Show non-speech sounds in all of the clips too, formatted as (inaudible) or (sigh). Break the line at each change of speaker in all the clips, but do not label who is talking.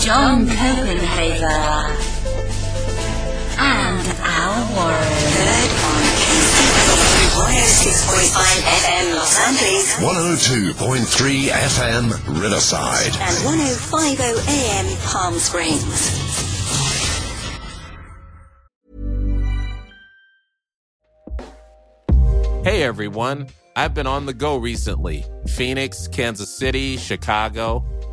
John Copenhaver, and Al Warren. Heard on KCBQ 106.5 FM Los Angeles
102.3 FM Riverside.
and 105.0 AM Palm Springs.
Hey everyone, I've been on the go recently Phoenix, Kansas City, Chicago.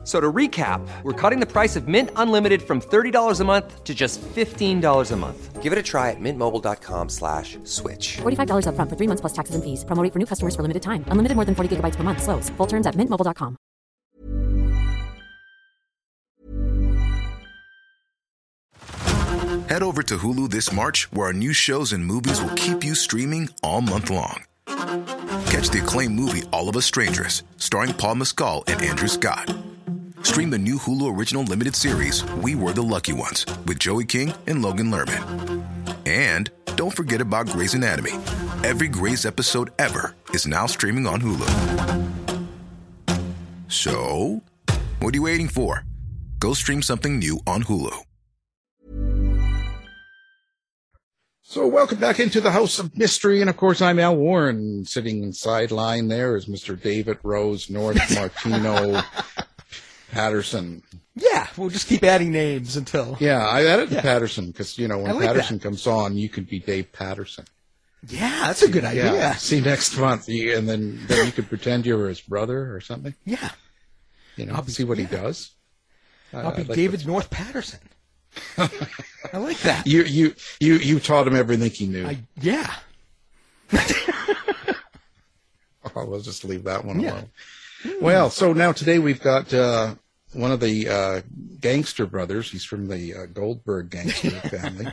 F- So to recap, we're cutting the price of Mint Unlimited from $30 a month to just $15 a month. Give it a try at mintmobile.com slash switch.
$45 upfront for three months plus taxes and fees. Promo for new customers for limited time. Unlimited more than 40 gigabytes per month. Slows. Full terms at mintmobile.com.
Head over to Hulu this March, where our new shows and movies will keep you streaming all month long. Catch the acclaimed movie All of Us Strangers, starring Paul Mescal and Andrew Scott. Stream the new Hulu original limited series, We Were the Lucky Ones, with Joey King and Logan Lerman. And don't forget about Grey's Anatomy. Every Grey's episode ever is now streaming on Hulu. So, what are you waiting for? Go stream something new on Hulu.
So, welcome back into the House of Mystery. And of course, I'm Al Warren. Sitting in sideline there is Mr. David Rose North (laughs) Martino Patterson.
Yeah, we'll just keep adding names until.
Yeah, I added
Yeah.
Patterson because, you know, when
like
Patterson
that.
comes on, you could be Dave Patterson.
Yeah, that's a good idea.
Yeah. See next month. And then, then you could pretend you were his brother or something.
Yeah.
You know,
I'll be-
see what he does.
I'll be
I'd like
David North Patterson. (laughs) I like that.
You, you, you, you taught him everything he knew.
I, yeah. (laughs)
Oh, we'll just leave that one
Yeah.
alone. Well, so now today we've got uh, one of the uh, gangster brothers. He's from the uh, Goldberg gangster (laughs) family,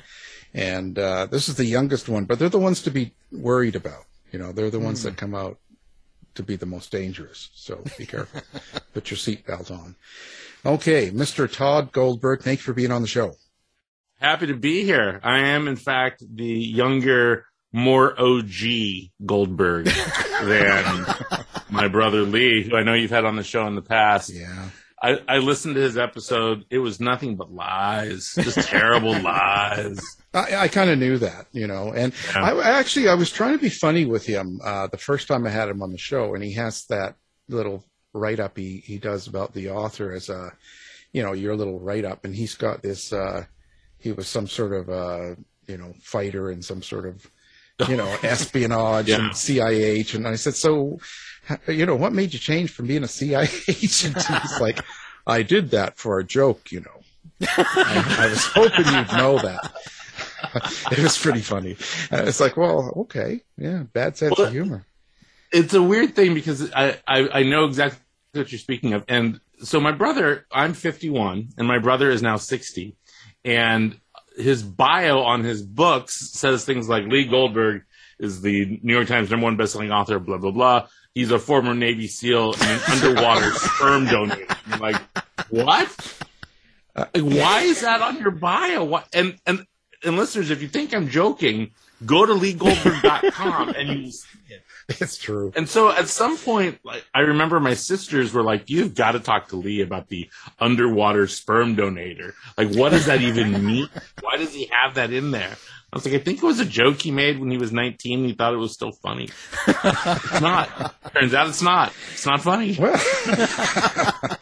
and uh, this is the youngest one. But they're the ones to be worried about. You know, they're the ones that come out to be the most dangerous. So be careful. (laughs) Put your seatbelt on. Okay, Mr. Todd Goldberg, thanks for being on the show.
Happy to be here. I am, in fact, the younger, more OG Goldberg (laughs) than my brother Lee, who I know you've had on the show in the past.
Yeah.
I, I listened to his episode. It was nothing but lies, just terrible (laughs) lies.
I, I kind of knew that, you know, and
Yeah.
I actually I was trying to be funny with him uh, the first time I had him on the show, and he has that little write up he he does about the author as a, you know, your little write up, and he's got this. Uh, he was some sort of a, you know fighter and some sort of you know (laughs) espionage
Yeah.
and CIA agent. And I said, so, you know, what made you change from being a CIA agent? He's like, (laughs) I did that for a joke, you know. I, I was hoping you'd know that. (laughs) it was pretty funny. And it's like, well, okay, yeah, bad sense
Well,
of humor.
it's a weird thing because I, I, I know exactly what you're speaking of. And so my brother, I'm 51 and my brother is now 60 and his bio on his books says things like Lee Goldberg is the New York Times number one bestselling author, blah, blah, blah. He's a former Navy SEAL and an (laughs) underwater sperm donor. I'm like, what? Uh, like, why is that on your bio? And, and, and listeners, if you think I'm joking, go to leegoldberg.com and you will see it. (laughs)
It's true.
And so at some point, like, I remember my sisters were like, you've got to talk to Lee about the underwater sperm donator. Like, what does that even (laughs) mean? Why does he have that in there? I was like, I think it was a joke he made when he was 19. He thought it was still funny. it's not. Turns out it's not. It's not funny.
Well, (laughs)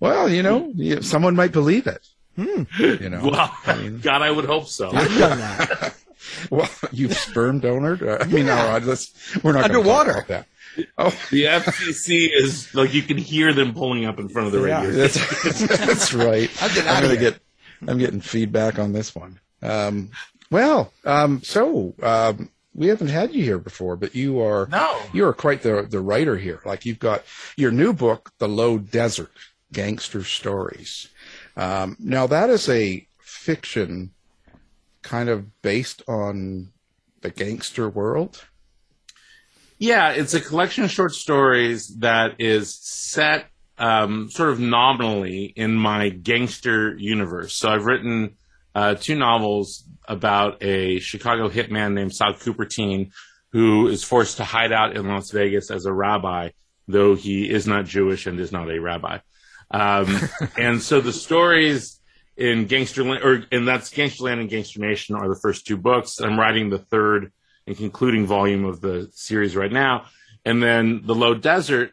well, you know, someone might believe it. Hmm. You know,
Well,
I mean,
God, I would hope so.
I've done that. (laughs)
well, you (laughs) sperm donor. I mean, no, let's, we're not gonna talk
Underwater.
about that. Oh,
The FCC is like, you can hear them pulling up in front of the
Yeah.
radio.
that's, (laughs) that's right.
I've been
I'm gonna get, I'm getting feedback on this one. Um, well, um, so um, we haven't had you here before, but you are
No.
you are quite the the writer here. Like you've got your new book, The Low Desert: Gangster Stories. Um, now that is a fiction, kind of based on the gangster world.
Yeah, it's a collection of short stories that is set um, sort of nominally in my gangster universe. So I've written uh, two novels about a Chicago hitman named Sal Cupertine who is forced to hide out in Las Vegas as a rabbi, though he is not Jewish and is not a rabbi. Um, (laughs) and so the stories in Gangsterland, or and that's Gangsterland and Gangster Nation are the first two books. I'm writing the third and concluding volume of the series right now. And then The Low Desert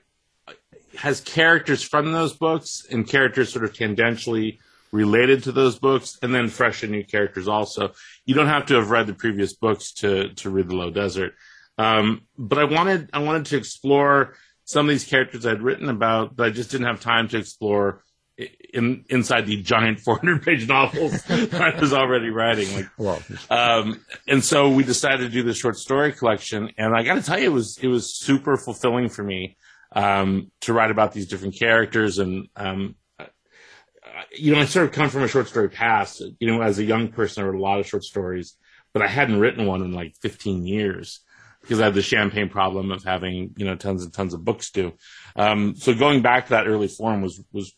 has characters from those books and characters sort of tangentially related to those books, and then fresh and new characters also. You don't have to have read the previous books to to read The Low Desert. Um, but I wanted I wanted to explore some of these characters I'd written about, but I just didn't have time to explore in inside the giant (laughs) 400 page novels that I was already writing. Like
Well,
um, and so we decided to do this short story collection, and I got to tell you, it was it was super fulfilling for me um, to write about these different characters. And um, you know, I sort of come from a short story past. You know, as a young person, I wrote a lot of short stories, but I hadn't written one in like 15 years because I had the champagne problem of having you know tons and tons of books due. Um, so going back to that early form was was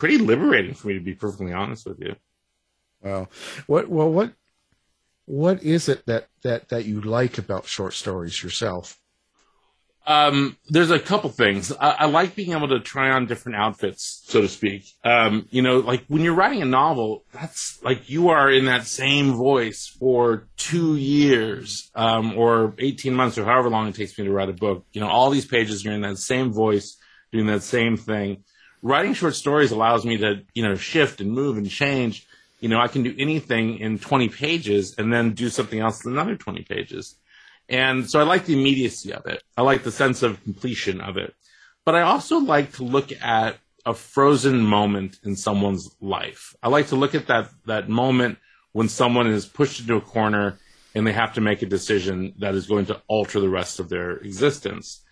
pretty liberating for me to be perfectly honest with you.
Well, what well what what is it that that that you like about short stories yourself?
Um, there's a couple things. I, I, like being able to try on different outfits, so to speak. Um, you know, like when you're writing a novel, that's like you are in that same voice for two years, um, or 18 months, or however long it takes me to write a book. You know, all these pages, you're in that same voice, doing that same thing. Writing short stories allows me to, you know, shift and move and change. You know, I can do anything in 20 pages and then do something else in another 20 pages. And so I like the immediacy of it. I like the sense of completion of it. But I also like to look at a frozen moment in someone's life. I like to look at that, that moment when someone is pushed into a corner and they have to make a decision that is going to alter the rest of their existence.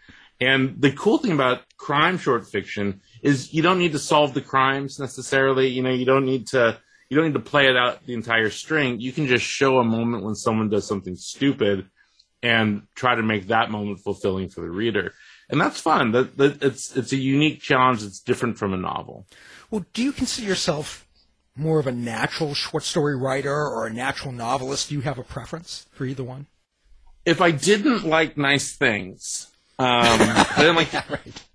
And the cool thing about crime short fiction is you don't need to solve the crimes necessarily. You know, you don't need to, you don't need to play it out the entire string. You can just show a moment when someone does something stupid and try to make that moment fulfilling for the reader. And that's fun. That, that it's it's a unique challenge that's different from a novel.
Well, do you consider yourself more of a natural short story writer or a natural novelist? Do you have a preference for either one?
If I didn't like nice things, um, then like (laughs) right.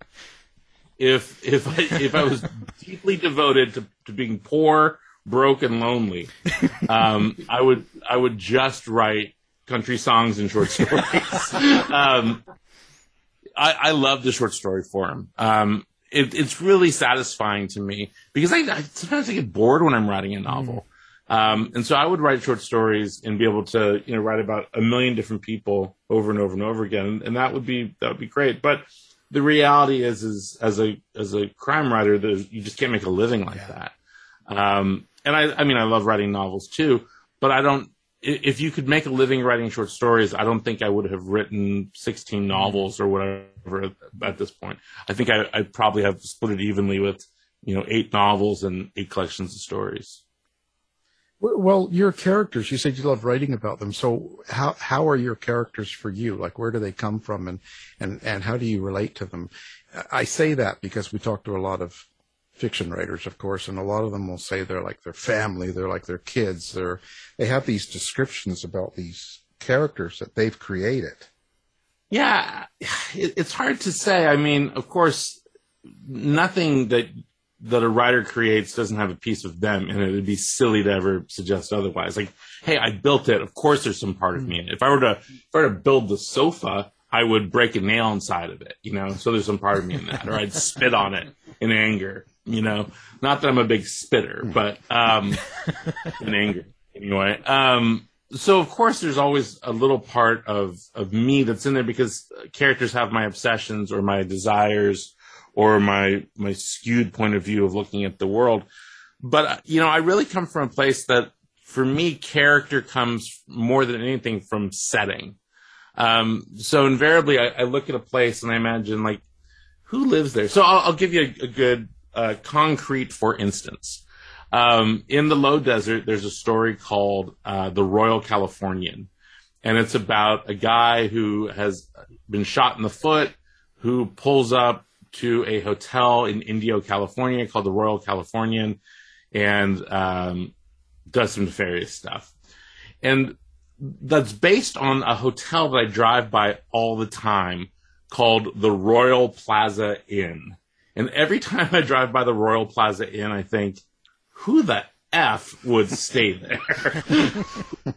If if I if I was deeply devoted to, to being poor, broke, and lonely, um, I would I would just write country songs and short (laughs) stories. um, I, I, love the short story form. Um, it, it's really satisfying to me because I, I, sometimes I get bored when I'm writing a novel. Um, and so I would write short stories and be able to, you know, write about a million different people over and over and over again. And that would be, that would be great. But the reality is, is as a, as a crime writer, you just can't make a living like yeah. that. Um, and I, I mean, I love writing novels too, but I don't if you could make a living writing short stories, I don't think I would have written 16 novels or whatever at this point. I think I, would probably have split it evenly with, you know, eight novels and eight collections of stories.
Well, your characters, you said you love writing about them. So how, how are your characters for you? Like, where do they come from and, and, and how do you relate to them? I say that because we talk to a lot of fiction writers, of course, and a lot of them will say they're like their family, they're like their kids, they're they have these descriptions about these characters that they've created.
Yeah, it's hard to say. I mean, of course, nothing that that a writer creates doesn't have a piece of them and it. would be silly to ever suggest otherwise. Like, hey, I built it. Of course, there's some part of me in it. If I were to if I were to build the sofa, I would break a nail inside of it, you know. So there's some part of me in that, or I'd spit on it in anger you know, not that I'm a big spitter, but um, (laughs) in anger anyway. Um, so of course, there's always a little part of of me that's in there because characters have my obsessions or my desires or my my skewed point of view of looking at the world. But you know, I really come from a place that, for me, character comes more than anything from setting. Um, so invariably, I, I, look at a place and I imagine like who lives there. So I'll, I'll give you a, a good uh, concrete, for instance. Um, in the low desert, there's a story called uh, The Royal Californian. And it's about a guy who has been shot in the foot, who pulls up to a hotel in Indio, California called the Royal Californian and um, does some nefarious stuff. And that's based on a hotel that I drive by all the time called the Royal Plaza Inn. And every time I drive by the Royal Plaza Inn, I think, who the F would stay there? (laughs)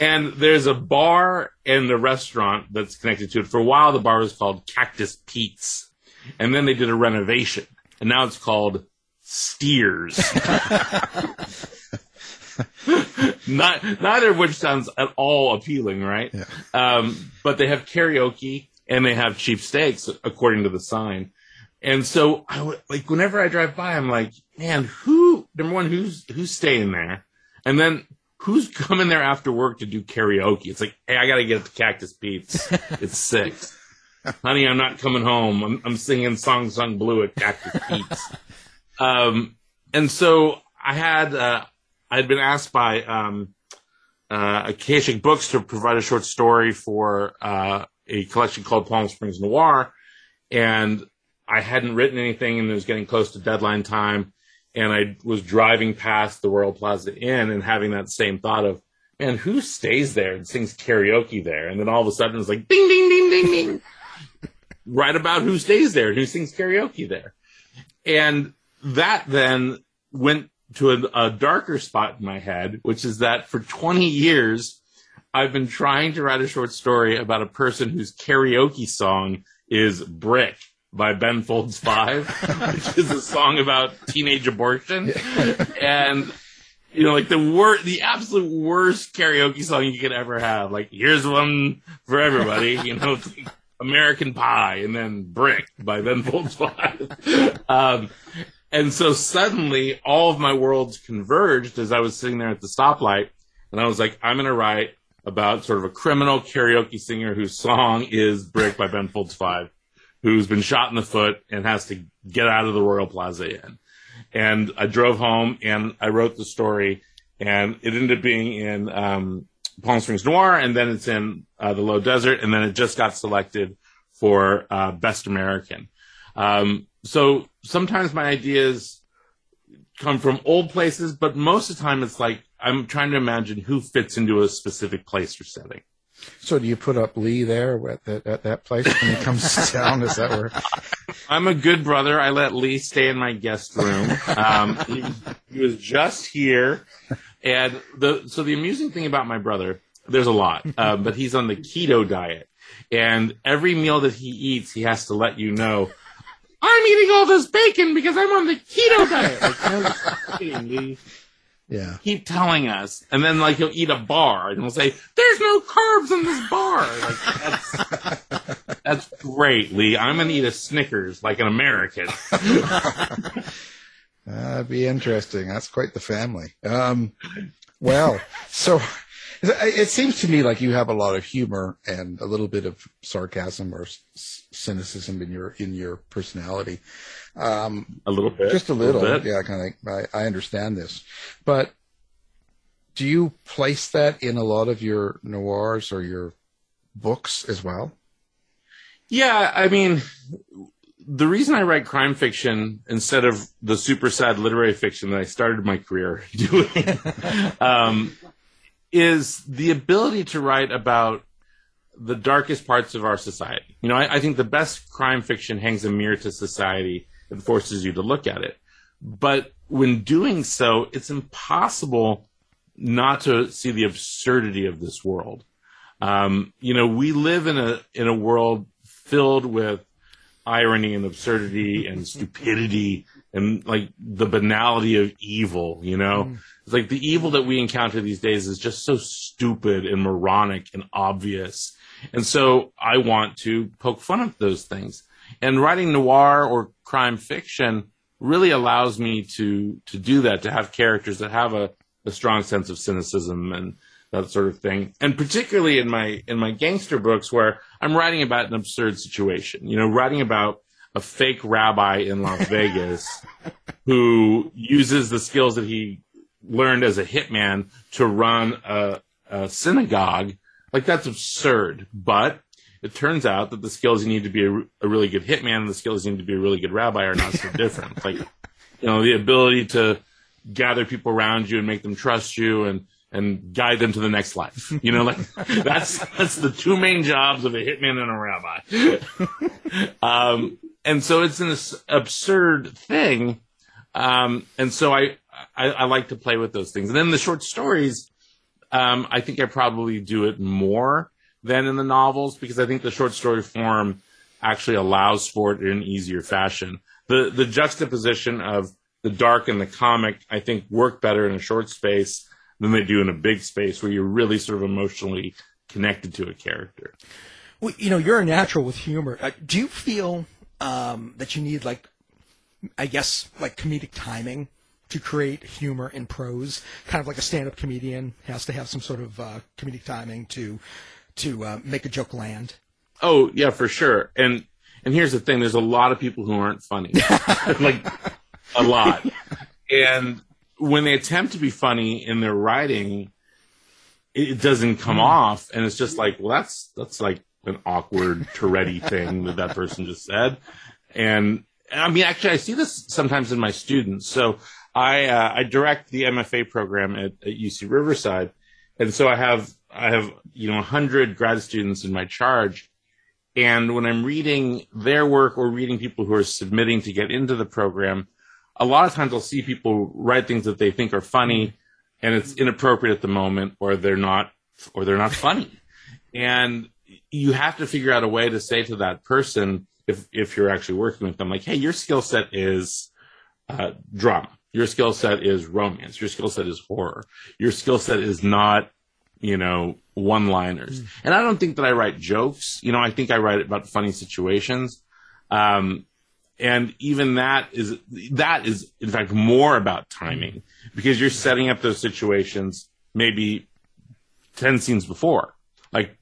and there's a bar and a restaurant that's connected to it. For a while, the bar was called Cactus Pete's. And then they did a renovation. And now it's called Steers. (laughs) Not, neither of which sounds at all appealing, right? Yeah. Um, but they have karaoke and they have cheap steaks, according to the sign. And so I would like whenever I drive by, I'm like, man, who number one, who's who's staying there? And then who's coming there after work to do karaoke? It's like, hey, I gotta get to Cactus Pete's. It's six. Honey, I'm not coming home. I'm, I'm singing Song Sung Blue at Cactus (laughs) Pete's. um, and so I had uh, I had been asked by um, uh, Akashic Books to provide a short story for uh, a collection called Palm Springs Noir, and I hadn't written anything and it was getting close to deadline time. And I was driving past the Royal Plaza Inn and having that same thought of, man, who stays there and sings karaoke there? And then all of a sudden it's like ding, ding, ding, ding, ding. (laughs) right about who stays there and who sings karaoke there. And that then went to a, a darker spot in my head, which is that for 20 years, I've been trying to write a short story about a person whose karaoke song is Brick by Ben Folds Five, (laughs) which is a song about teenage abortion. And you know, like the worst, the absolute worst karaoke song you could ever have. Like, here's one for everybody, you know, like American Pie and then Brick by Ben Folds Five. Um, and so suddenly all of my worlds converged as I was sitting there at the stoplight and I was like, I'm going to write about sort of a criminal karaoke singer whose song is Brick by Ben Folds Five, who's been shot in the foot and has to get out of the Royal Plaza Inn. And I drove home and I wrote the story, and it ended up being in um, Palm Springs Noir, and then it's in uh, the Low Desert, and then it just got selected for uh, Best American. Um, so sometimes my ideas come from old places, but most of the time it's like I'm trying to imagine who fits into a specific place or setting.
So do you put up Lee there at that, at that place when he comes (laughs) down? Is that where?
I'm a good brother. I let Lee stay in my guest room. Um, he, he, was just here, and the so the amusing thing about my brother, there's a lot, uh, (laughs) but he's on the keto diet, and every meal that he eats, he has to let you know. I'm eating all this bacon because I'm on the keto (laughs) diet. Like,
Yeah.
Keep telling us. And then like he'll eat a bar and he'll say, There's no carbs in this bar. Like that's (laughs) that's great, Lee. I'm gonna eat a Snickers like an American.
That'd be interesting. That's quite the family. Um, well, so it seems to me like you have a lot of humor and a little bit of sarcasm or cynicism in your in your personality. Um,
a little bit,
just a little.
A little
yeah, kind of. I, I understand this, but do you place that in a lot of your noirs or your books as well?
Yeah, I mean, the reason I write crime fiction instead of the super sad literary fiction that I started my career (laughs) doing (laughs) um, is the ability to write about the darkest parts of our society. You know, I, I, think the best crime fiction hangs a mirror to society and forces you to look at it. But when doing so, it's impossible not to see the absurdity of this world. Um, you know, we live in a in a world filled with irony and absurdity and stupidity and like the banality of evil. You know, mm. it's like the evil that we encounter these days is just so stupid and moronic and obvious. And so I want to poke fun at those things. And writing noir or crime fiction really allows me to to do that, to have characters that have a, a strong sense of cynicism and that sort of thing. And particularly in my in my gangster books where I'm writing about an absurd situation, you know, writing about a fake rabbi in Las (laughs) Vegas who uses the skills that he learned as a hitman to run a, a synagogue. Like that's absurd, but it turns out that the skills you need to be a, a, really good hitman and the skills you need to be a really good rabbi are not so (laughs) different. like, you know, the ability to gather people around you and make them trust you and, and guide them to the next life. You know, like (laughs) that's, that's the two main jobs of a hitman and a rabbi. (laughs) um, and so it's an absurd thing. Um, and so I, I, I, like to play with those things. And then the short stories, um, I think I probably do it more than in the novels because I think the short story form actually allows for it in an easier fashion. The the juxtaposition of the dark and the comic, I think, work better in a short space than they do in a big space where you're really sort of emotionally connected to a character.
Well, you know, you're a natural with humor. Uh, do you feel um, that you need like, I guess, like comedic timing to create humor in prose? Kind of like a stand-up comedian has to have some sort of uh, comedic timing to to uh, make a joke land.
Oh yeah, for sure. And and here's the thing: there's a lot of people who aren't funny, (laughs) like a lot. (laughs) And when they attempt to be funny in their writing, it doesn't come mm. off, and it's just like, well, that's that's like an awkward Tourette (laughs) thing that that person just said. and I mean, actually, I see this sometimes in my students. So I uh, I direct the MFA program at, at UC Riverside, and so I have I have you know 100 grad students in my charge, and when I'm reading their work or reading people who are submitting to get into the program, a lot of times I'll see people write things that they think are funny, and it's inappropriate at the moment, or they're not, or they're not funny, and you have to figure out a way to say to that person if if you're actually working with them, like, hey, your skill set is uh, drama. Your skill set is romance. Your skill set is horror. Your skill set is not, you know, one liners. Mm. And I don't think that I write jokes. You know, I think I write about funny situations. Um, and even that is, that is in fact more about timing because you're setting up those situations maybe 10 scenes before. Like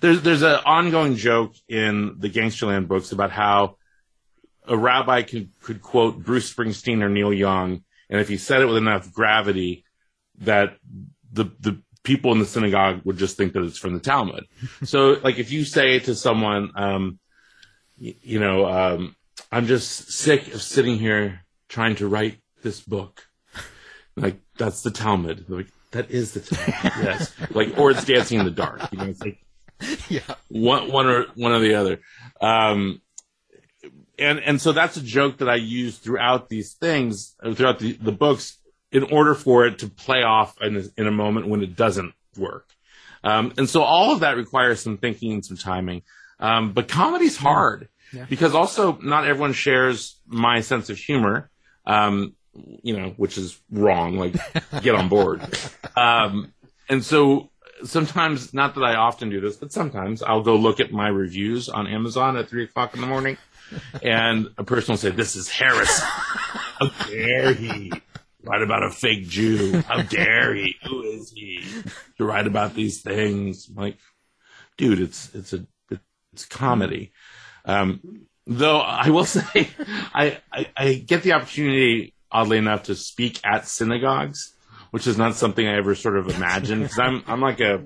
there's, there's an ongoing joke in the Gangsterland books about how a rabbi could, could quote Bruce Springsteen or Neil Young, and if he said it with enough gravity, that the the people in the synagogue would just think that it's from the Talmud. so, like, if you say to someone, um, you, know, um, I'm just sick of sitting here trying to write this book, like that's the Talmud. Like that is the Talmud. (laughs) yes, like or it's Dancing in the Dark. You know, it's like (laughs)
yeah,
one one or one or the other. Um, and and so that's a joke that I use throughout these things, uh, throughout the, the books, in order for it to play off in a, in a moment when it doesn't work. Um, and so all of that requires some thinking and some timing. Um, but comedy's hard yeah. because also not everyone shares my sense of humor. Um, you know, which is wrong. Like, (laughs) get on board. Um, and so sometimes, not that I often do this, but sometimes I'll go look at my reviews on Amazon at three o'clock in the morning and a person will say, "This is Harris. How dare he write about a fake Jew? How dare he? Who is he to write about these things?" I'm like, dude, it's it's a it's comedy. Um, though I will (laughs) say, I, I I get the opportunity, oddly enough, to speak at synagogues, which is not something I ever sort of imagined because I'm I'm like a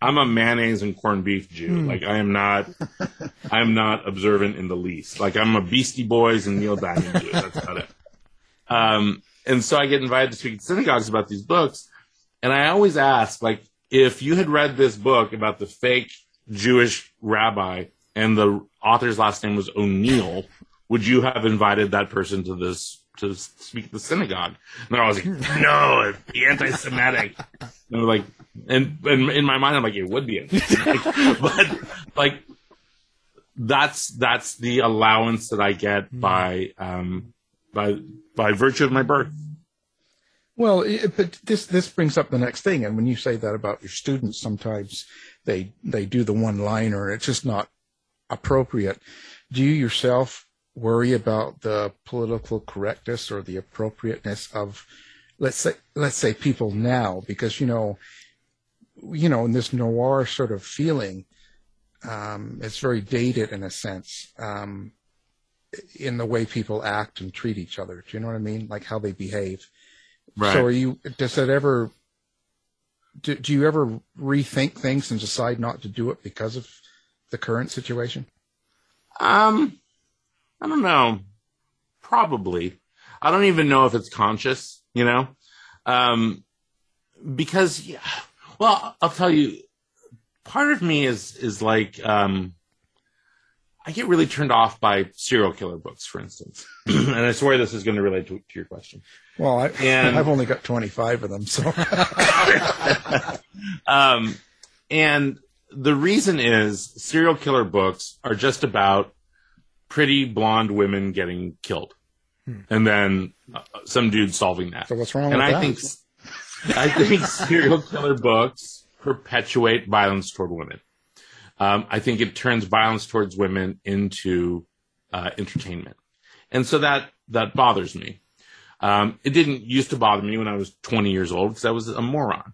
I'm a mayonnaise and corned beef Jew. Mm. Like I am not, I am not observant in the least. Like I'm a Beastie Boys and Neil Diamond Jew. That's about it. Um, and so I get invited to speak at synagogues about these books, and I always ask, like, if you had read this book about the fake Jewish rabbi and the author's last name was O'Neill, would you have invited that person to this to speak at the synagogue? And they're always like, no, it's anti-Semitic. And they're like, and, and in my mind, I'm like, it would be, (laughs) but like that's that's the allowance that I get mm. by um, by by virtue of my birth.
Well, it, but this this brings up the next thing, and when you say that about your students, sometimes they they do the one liner, and it's just not appropriate. Do you yourself worry about the political correctness or the appropriateness of, let's say let's say people now, because you know you know, in this noir sort of feeling, um, it's very dated in a sense, um, in the way people act and treat each other. Do you know what I mean? Like how they behave. Right. So are you, does that ever, do, do you ever rethink things and decide not to do it because of the current situation?
Um, I don't know. Probably. I don't even know if it's conscious, you know? Um, because, yeah, well, I'll tell you, part of me is is like um, I get really turned off by serial killer books, for instance, (clears throat) and I swear this is going to relate to, to your question.
Well, I, and, I've only got twenty five of them, so. (laughs)
um, and the reason is serial killer books are just about pretty blonde women getting killed, hmm. and then uh, some dude solving that.
So what's wrong
and
with
I
that?
think I think serial killer books perpetuate violence toward women. Um, I think it turns violence towards women into uh, entertainment, and so that that bothers me. Um, it didn't used to bother me when I was 20 years old because I was a moron.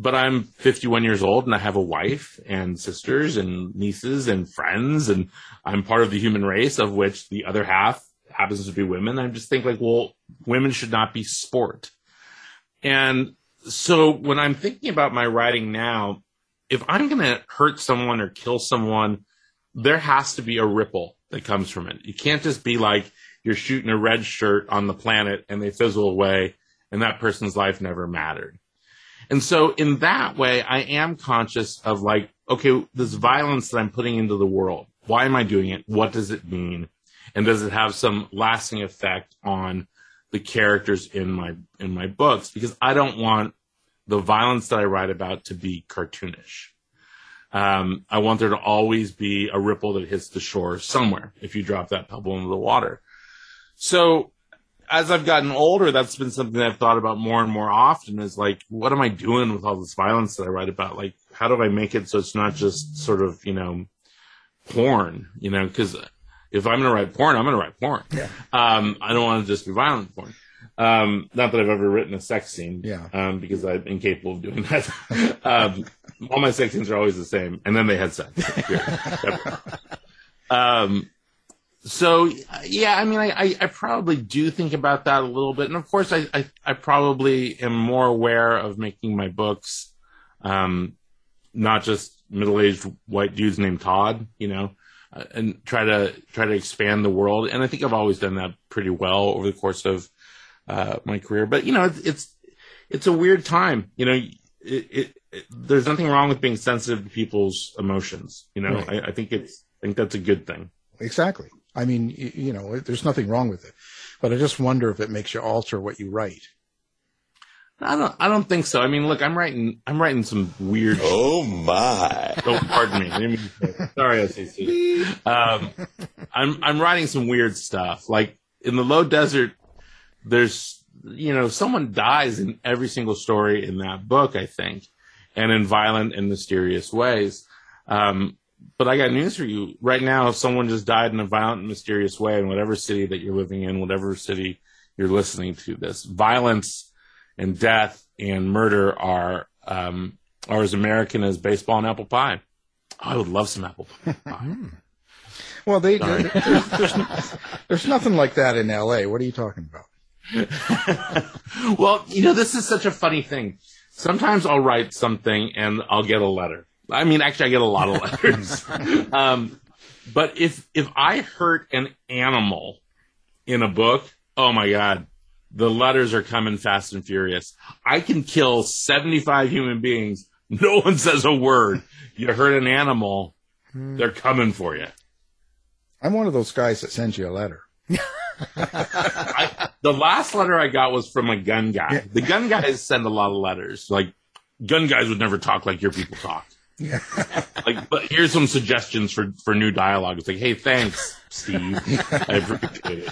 But I'm 51 years old and I have a wife and sisters and nieces and friends, and I'm part of the human race of which the other half happens to be women. I just think like, well, women should not be sport. And so when I'm thinking about my writing now, if I'm going to hurt someone or kill someone, there has to be a ripple that comes from it. You can't just be like you're shooting a red shirt on the planet and they fizzle away and that person's life never mattered. And so in that way, I am conscious of like, okay, this violence that I'm putting into the world, why am I doing it? What does it mean? And does it have some lasting effect on the characters in my, in my books? Because I don't want the violence that I write about to be cartoonish. Um, I want there to always be a ripple that hits the shore somewhere if you drop that pebble into the water. So as I've gotten older, that's been something I've thought about more and more often is like, what am I doing with all this violence that I write about? Like, how do I make it so it's not just sort of, you know, porn, you know, cause if I'm going to write porn, I'm going to write porn.
Yeah.
Um, I don't want to just be violent porn. Um, not that I've ever written a sex scene.
Yeah.
Um, because I'm incapable of doing that. (laughs) um, all my sex scenes are always the same. And then they had sex. (laughs) um, so yeah, I mean, I, I, I, probably do think about that a little bit, and of course, I, I, I probably am more aware of making my books, um, not just middle-aged white dudes named Todd, you know, uh, and try to try to expand the world. And I think I've always done that pretty well over the course of uh, my career. But you know, it's it's, it's a weird time. You know, it, it, it, there's nothing wrong with being sensitive to people's emotions. You know, right. I, I think it's I think that's a good thing.
Exactly. I mean, you, you know, there's nothing wrong with it, but I just wonder if it makes you alter what you write.
I don't. I don't think so. I mean, look, I'm writing. I'm writing some weird.
Oh my!
Oh, pardon me. Sorry, OCC. Um, I'm I'm writing some weird stuff. Like in the low desert, there's you know someone dies in every single story in that book. I think, and in violent and mysterious ways. Um, but I got news for you. Right now, if someone just died in a violent and mysterious way in whatever city that you're living in, whatever city you're listening to this, violence and death and murder are um, are as American as baseball and apple pie. Oh, I would love some apple pie. (laughs)
Well, they, they there's, there's, there's nothing like that in L.A. What are you talking about? (laughs)
well, you know, this is such a funny thing. Sometimes I'll write something and I'll get a letter I mean, actually, I get a lot of letters. (laughs) um, but if if I hurt an animal in a book, oh my god, the letters are coming fast and furious. I can kill seventy five human beings. No one says a word. You hurt an animal, they're coming for you.
I'm one of those guys that sends you a letter. (laughs)
I, the last letter I got was from a gun guy. The gun guys send a lot of letters. Like gun guys would never talk like your people talk. Yeah. like, but here's some suggestions for for new dialogue. It's like, hey, thanks, Steve. (laughs) I appreciate it.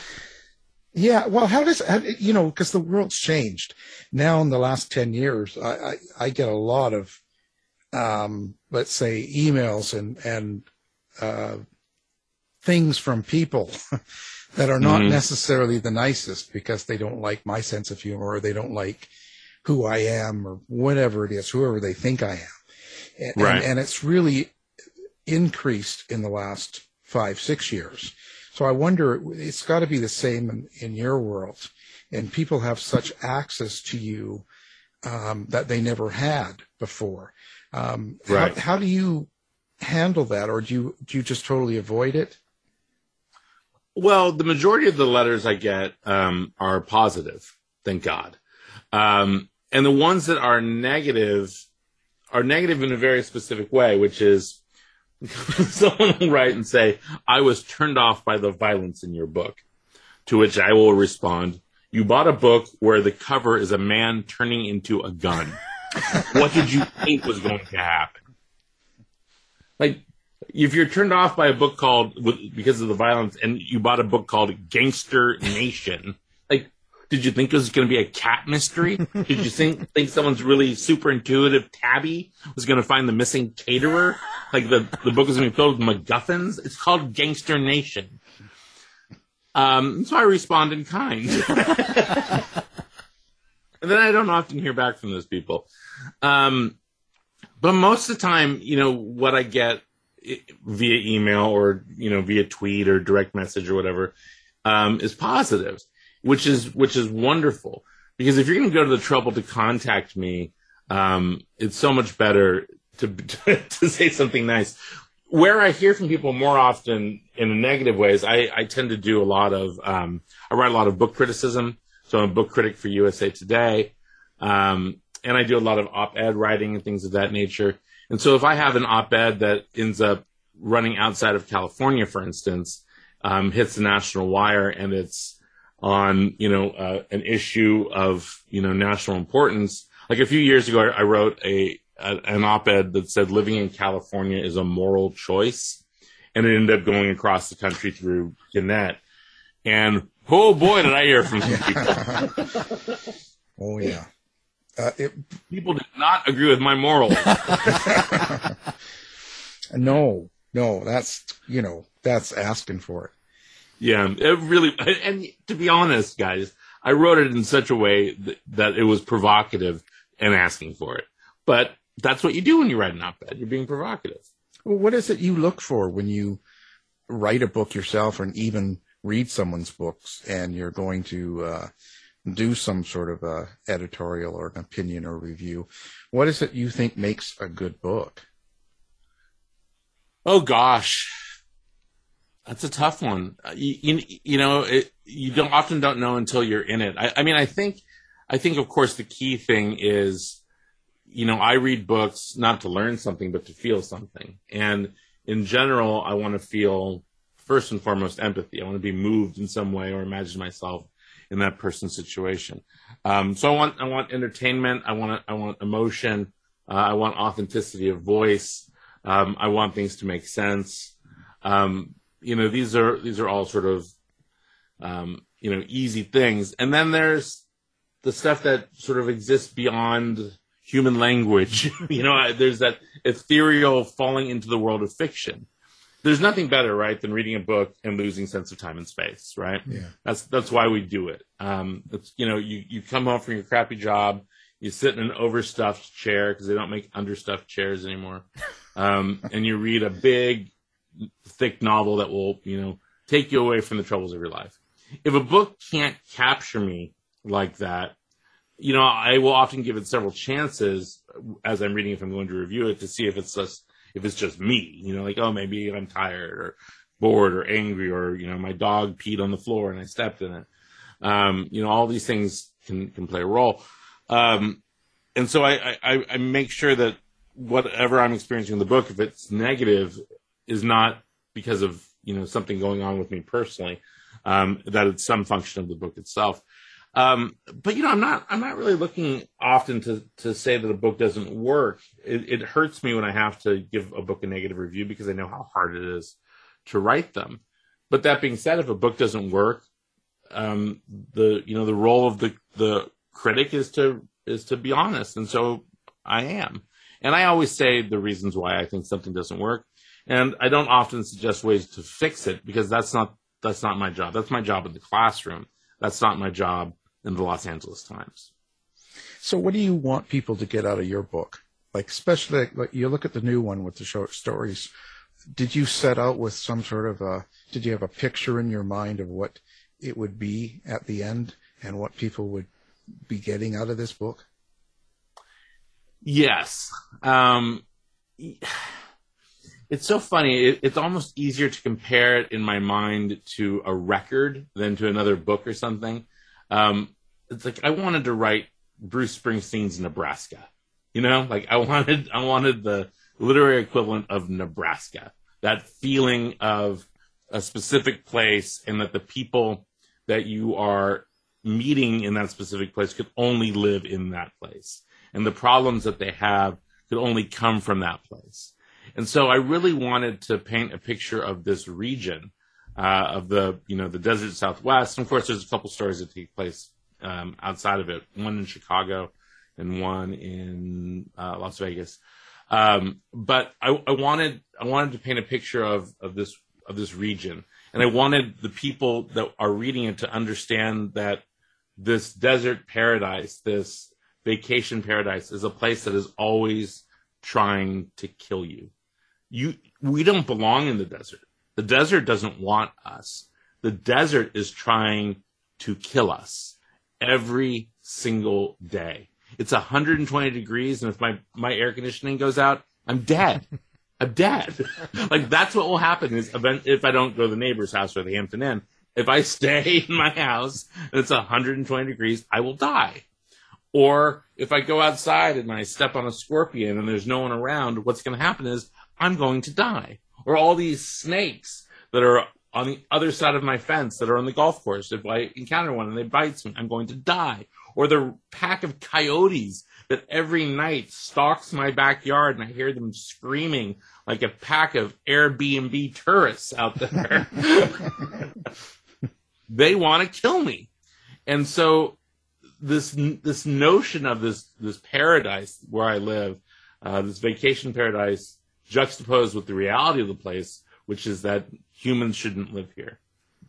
Yeah, well, how does how, you know? Because the world's changed now. In the last ten years, I, I, I get a lot of, um, let's say, emails and and uh, things from people (laughs) that are not mm-hmm. necessarily the nicest because they don't like my sense of humor or they don't like who I am or whatever it is, whoever they think I am. And, right. and, and it's really increased in the last five, six years. So I wonder, it's got to be the same in, in, your world. And people have such access to you um, that they never had before. Um, right. How, how, do you handle that, or do you do you just totally avoid it?
Well, the majority of the letters I get um, are positive, thank God, um, and the ones that are negative are negative in a very specific way, which is (laughs) someone will write and say, I was turned off by the violence in your book. To which I will respond, You bought a book where the cover is a man turning into a gun. (laughs) what did you think was going to happen? Like, if you're turned off by a book called because of the violence and you bought a book called Gangster Nation, did you think it was going to be a cat mystery? Did you think think someone's really super intuitive tabby was going to find the missing caterer? Like the the book is going to be filled with MacGuffins? It's called Gangster Nation. Um, so I respond in kind. (laughs) and then I don't often hear back from those people. Um, but most of the time, you know, what I get via email or, you know, via tweet or direct message or whatever, um, is positive which is which is wonderful because if you're going to go to the trouble to contact me, um, it's so much better to, (laughs) to, to say something nice. where I hear from people more often in a negative ways, I, I tend to do a lot of, um, I write a lot of book criticism. So I'm a book critic for USA Today. Um, and I do a lot of op-ed writing and things of that nature. And so if I have an op-ed that ends up running outside of California, for instance, um, hits the national wire and it's on, you know, uh, an issue of, you know, national importance. Like a few years ago, I wrote a, a an op-ed that said living in California is a moral choice. And it ended up going across the country through Gannett. And oh boy, did I hear from some people. (laughs)
oh yeah. Uh, it,
people did not agree with my morals. (laughs)
no, no, that's you know that's asking for it.
Yeah, it really. And to be honest, guys, I wrote it in such a way that, that it was provocative and asking for it. But that's what you do when you write an op-ed. You're being provocative.
Well, what is it you look for when you write a book yourself, and even read someone's books, and you're going to uh, do some sort of a editorial or an opinion or review? What is it you think makes a good book?
Oh gosh, that's a tough one. Uh, you, you, you know, it, you don't often don't know until you're in it. I, I mean, I think, I think of course the key thing is, you know, I read books not to learn something, but to feel something. And in general, I want to feel first and foremost empathy. I want to be moved in some way or imagine myself in that person's situation. Um, so I want, I want entertainment. I want, I want emotion. Uh, I want authenticity of voice. Um, I want things to make sense. Um, you know, these are these are all sort of um, you know easy things, and then there's the stuff that sort of exists beyond human language. (laughs) you know, there's that ethereal falling into the world of fiction. There's nothing better, right, than reading a book and losing sense of time and space, right?
Yeah.
That's that's why we do it. Um, it's you know, you you come home from your crappy job, you sit in an overstuffed chair because they don't make understuffed chairs anymore, um, and you read a big thick novel that will, you know, take you away from the troubles of your life. If a book can't capture me like that, you know, I will often give it several chances as I'm reading if I'm going to review it to see if it's just if it's just me, you know, like oh maybe I'm tired or bored or angry or you know my dog peed on the floor and I stepped in it. Um, you know, all these things can can play a role. Um, and so I, I, I make sure that whatever I'm experiencing in the book, if it's negative, is not because of you know something going on with me personally. Um, that it's some function of the book itself. Um, but you know, I'm not I'm not really looking often to to say that a book doesn't work. It, it, hurts me when I have to give a book a negative review because I know how hard it is to write them. But that being said, if a book doesn't work, um, the you know the role of the the critic is to is to be honest, and so I am. And I always say the reasons why I think something doesn't work. And I don't often suggest ways to fix it because that's not that's not my job. That's my job in the classroom. That's not my job in the Los Angeles Times.
So, what do you want people to get out of your book? Like, especially like you look at the new one with the short stories. Did you set out with some sort of a? Did you have a picture in your mind of what it would be at the end and what people would be getting out of this book?
Yes. Um, it's so funny. It, it's almost easier to compare it in my mind to a record than to another book or something. Um, it's like I wanted to write Bruce Springsteen's Nebraska. You know, like I wanted, I wanted the literary equivalent of Nebraska. That feeling of a specific place, and that the people that you are meeting in that specific place could only live in that place, and the problems that they have could only come from that place. And so I really wanted to paint a picture of this region, uh, of the, you know, the desert Southwest. And of course, there's a couple stories that take place um, outside of it, one in Chicago and one in uh, Las Vegas. Um, but I, I, wanted I wanted to paint a picture of, of this of this region, and I wanted the people that are reading it to understand that this desert paradise, this vacation paradise, is a place that is always trying to kill you you we don't belong in the desert. The desert doesn't want us. The desert is trying to kill us every single day. It's 120 degrees, and if my, my air conditioning goes out, I'm dead. (laughs) I'm dead. (laughs) like that's what will happen is event- if I don't go to the neighbor's house or the Hampton Inn. If I (laughs) stay in my house and it's 120 degrees, I will die. Or if I go outside and I step on a scorpion and there's no one around, what's going to happen is I'm going to die. Or all these snakes that are on the other side of my fence that are on the golf course. If I encounter one and they bites me, I'm going to die. Or the pack of coyotes that every night stalks my backyard and I hear them screaming like a pack of Airbnb tourists out there. (laughs) (laughs) they want to kill me. And so this this notion of this this paradise where I live, uh, this vacation paradise juxtaposed with the reality of the place, which is that humans shouldn't live here.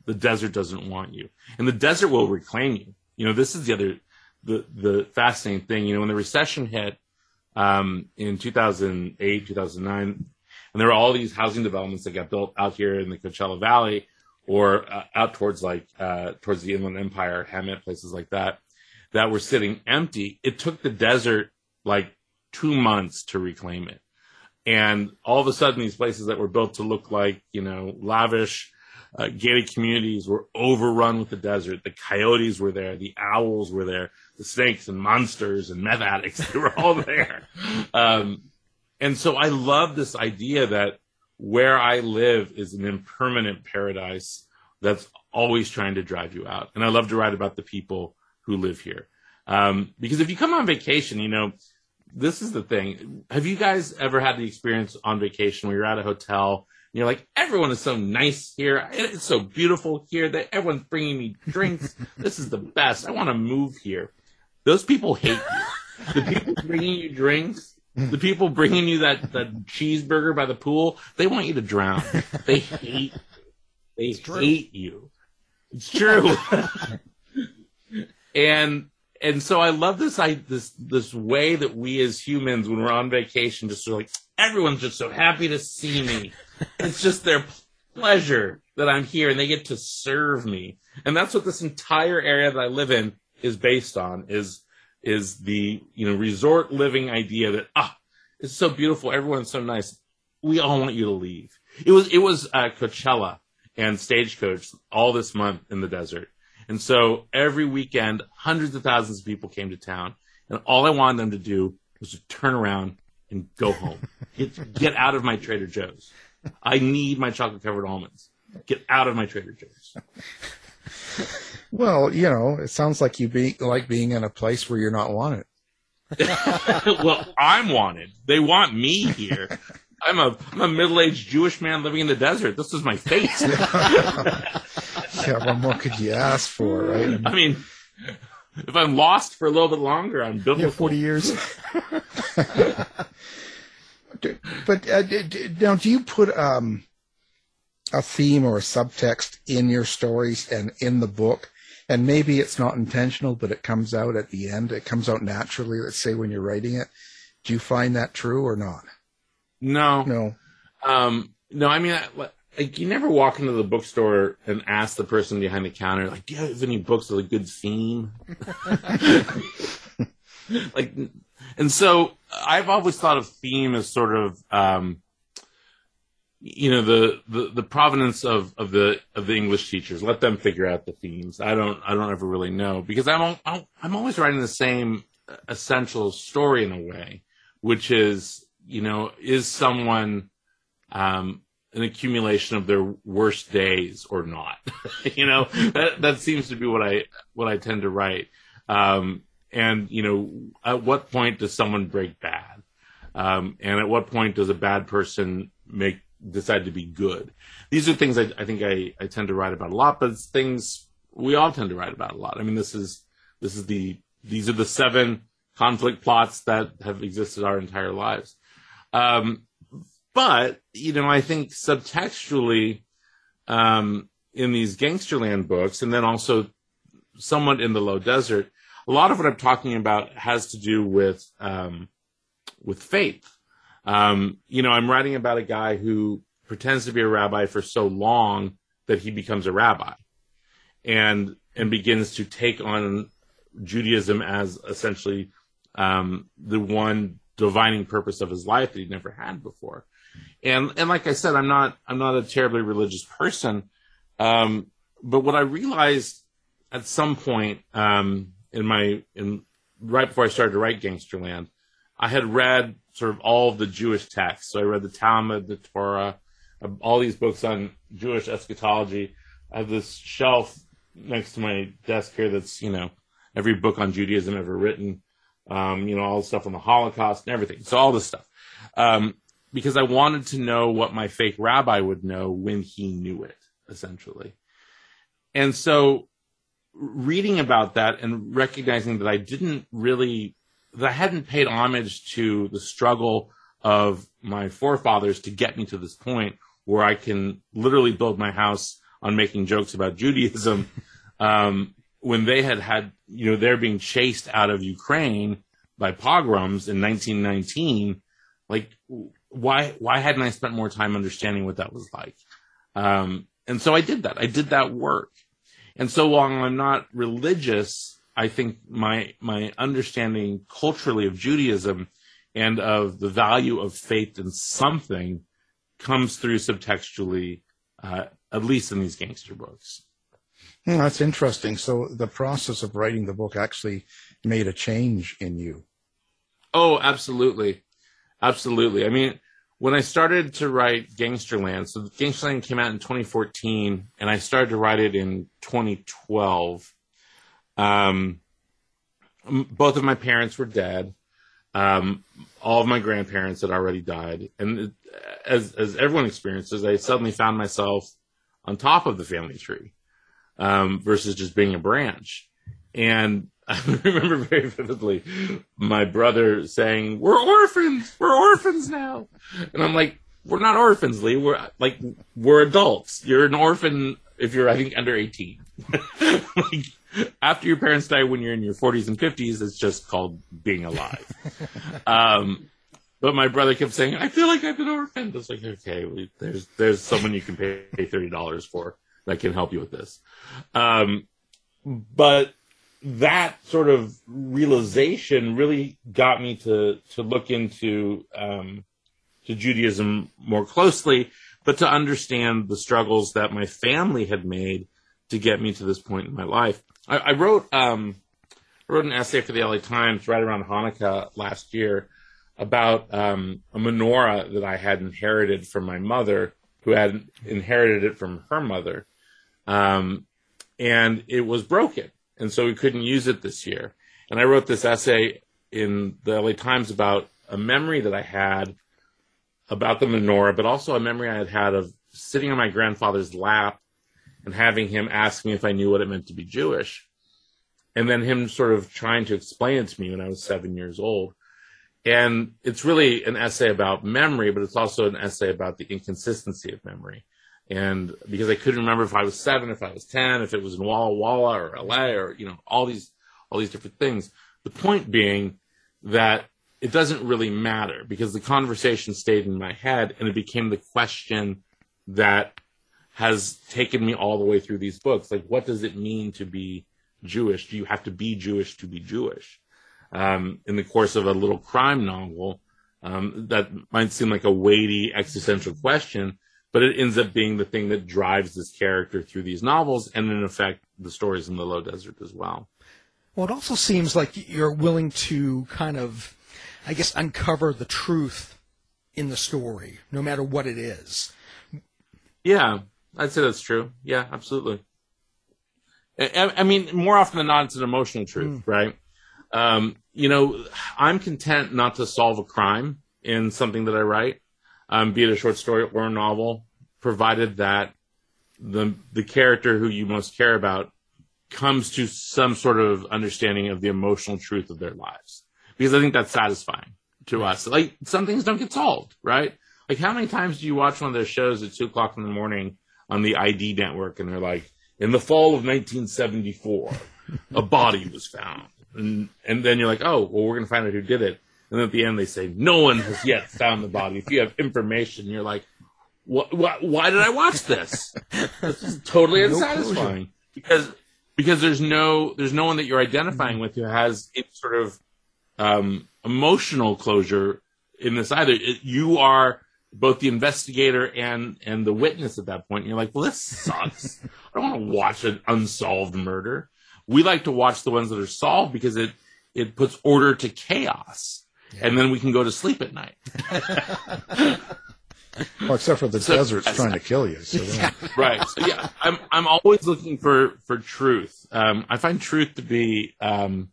The desert doesn't want you, and the desert will reclaim you. You know, this is the other the the fascinating thing. You know, when the recession hit um, in 2008, 2009, and there were all these housing developments that got built out here in the Coachella Valley or uh, out towards like uh, towards the Inland Empire, Hemet, places like that, that were sitting empty. It took the desert like two months to reclaim it, and all of a sudden, these places that were built to look like you know lavish. Uh, gated communities were overrun with the desert. The coyotes were there. The owls were there. The snakes and monsters and meth addicts, (laughs) they were all there. Um, and so I love this idea that where I live is an impermanent paradise that's always trying to drive you out. And I love to write about the people who live here. Um, because if you come on vacation, you know, this is the thing. Have you guys ever had the experience on vacation where you're at a hotel and you're like, everyone is so nice here. It's so beautiful here that everyone's bringing me drinks. this is the best. I want to move here. Those people hate you. The people bringing you drinks, the people bringing you that, that cheeseburger by the pool, they want you to drown. They hate, they hate you. It's true. (laughs) and and so I love this I this this way that we as humans when we're on vacation just of like everyone's just so happy to see me. (laughs) it's just their pleasure that I'm here and they get to serve me. And that's what this entire area that I live in is based on is is the you know resort living idea that ah it's so beautiful everyone's so nice we all want you to leave it was it was uh, Coachella and Stagecoach all this month in the desert and so every weekend hundreds of thousands of people came to town and all I wanted them to do was to turn around and go home (laughs) get, get out of my Trader Joe's I need my chocolate covered almonds get out of my Trader Joe's (laughs)
Well, you know, it sounds like you be like being in a place where you're not wanted. (laughs)
well, I'm wanted. They want me here. I'm a I'm a middle aged Jewish man living in the desert. This is my fate. (laughs)
yeah, what more could you ask for, right?
I mean, if I'm lost for a little bit longer, I'm biblical.
Yeah, forty years. (laughs)
but uh, d- d- now, do you put um, a theme or a subtext in your stories and in the book? And maybe it's not intentional, but it comes out at the end. It comes out naturally. Let's say when you're writing it. Do you find that true or not?
No,
No.
um, no. I mean, I- like you never walk into the bookstore and ask the person behind the counter, like, "Do you have any books with a good theme?" (laughs) like, and so I've always thought of theme as sort of, um, you know, the, the, the provenance of, of the of the English teachers. Let them figure out the themes. I don't I don't ever really know because I'm I'm, always writing the same essential story in a way, which is you know is someone um, an accumulation of their worst days or not. (laughs) you know that that seems to be what I what I tend to write. Um, and you know, at what point does someone break bad? Um, and at what point does a bad person make decide to be good? These are things I, I think I, I tend to write about a lot, but it's things we all tend to write about a lot. I mean, this is this is the these are the seven conflict plots that have existed our entire lives. Um, but you know, I think subtextually um, in these Gangsterland books, and then also somewhat in the Low Desert, a lot of what I'm talking about has to do with um, with faith. Um, you know, I'm writing about a guy who pretends to be a rabbi for so long that he becomes a rabbi, and and begins to take on Judaism as essentially um, the one divining purpose of his life that he never had before. And and like I said, I'm not I'm not a terribly religious person. Um, but what I realized at some point um, in my in right before I started to write Gangsterland, I had read sort of all of the Jewish texts. So I read the Talmud, the Torah, uh, all these books on Jewish eschatology. I have this shelf next to my desk here that's you know every book on Judaism ever written. Um, you know all the stuff on the Holocaust and everything. So all this stuff. Um, because I wanted to know what my fake rabbi would know when he knew it, essentially. And so reading about that and recognizing that I didn't really, that I hadn't paid homage to the struggle of my forefathers to get me to this point where I can literally build my house on making jokes about Judaism. (laughs) Um, when they had had, you know, they're being chased out of Ukraine by pogroms in 1919, like why why hadn't I spent more time understanding what that was like? Um, and so I did that. I did that work. And so while I'm not religious, I think my my understanding culturally of Judaism and of the value of faith in something comes through subtextually, uh, at least in these gangster books.
Hmm, that's interesting. So the process of writing the book actually made a change in you.
Oh, absolutely. Absolutely. I mean, when I started to write Gangsterland, so Gangsterland came out in 2014, and I started to write it in 2012. Um, both of my parents were dead. Um, all of my grandparents had already died, and as as everyone experiences, I suddenly found myself on top of the family tree um, versus just being a branch. And (laughs) I remember very vividly my brother saying, "We're orphans. We're orphans now," and I'm like, "We're not orphans, Lee. We're like we're adults. You're an orphan if you're, I think, under 18. (laughs) like, after your parents die when you're in your 40s and 50s, it's just called being alive." (laughs) um, but my brother kept saying, "I feel like I've been orphaned." I was like, "Okay, we, there's there's someone you can pay thirty dollars for that can help you with this." Um, but that sort of realization really got me to to look into um, to Judaism more closely, but to understand the struggles that my family had made to get me to this point in my life. I, I wrote um, wrote an essay for the LA Times right around Hanukkah last year about um, a menorah that I had inherited from my mother, who had inherited it from her mother, um, and it was broken and so we couldn't use it this year. And I wrote this essay in the LA Times about a memory that I had about the menorah, but also a memory I had had of sitting on my grandfather's lap and having him ask me if I knew what it meant to be Jewish. And then him sort of trying to explain it to me when I was seven years old. And it's really an essay about memory, but it's also an essay about the inconsistency of memory. And because I couldn't remember if I was seven, if I was 10, if it was in Walla Walla or LA or, you know, all these, all these different things. The point being that it doesn't really matter because the conversation stayed in my head and it became the question that has taken me all the way through these books. Like, what does it mean to be Jewish? Do you have to be Jewish to be Jewish? Um, in the course of a little crime novel, um, that might seem like a weighty existential question, but it ends up being the thing that drives this character through these novels and in effect the stories in the low desert as well.
Well it also seems like you're willing to kind of i guess uncover the truth in the story no matter what it is.
Yeah i'd say that's true. Yeah absolutely. I, I mean more often than not it's an emotional truth mm. right? Um, you know i'm content not to solve a crime in something that i write um, be it a short story or a novel, provided that the the character who you most care about comes to some sort of understanding of the emotional truth of their lives. Because I think that's satisfying to us. Like some things don't get solved, right? Like how many times do you watch one of those shows at two o'clock in the morning on the ID network and they're like, in the fall of 1974, a (laughs) body was found. And, and then you're like, oh, well, we're going to find out who did it. And at the end, they say, no one has yet found the body. If you have information, you're like, what, what, why did I watch this? this is totally (laughs) unsatisfying no because, because there's no, there's no one that you're identifying with who has any sort of, um, emotional closure in this either. It, you are both the investigator and and the witness at that point. And you're like, well, this sucks. I don't want to watch an unsolved murder. We like to watch the ones that are solved because it it puts order to chaos, and then we can go to sleep at night. (laughs)
Well, except for the
So-
desert's trying to kill you. So yeah. (laughs)
right. So yeah, I'm I'm always looking for for truth. Um, I find truth to be um,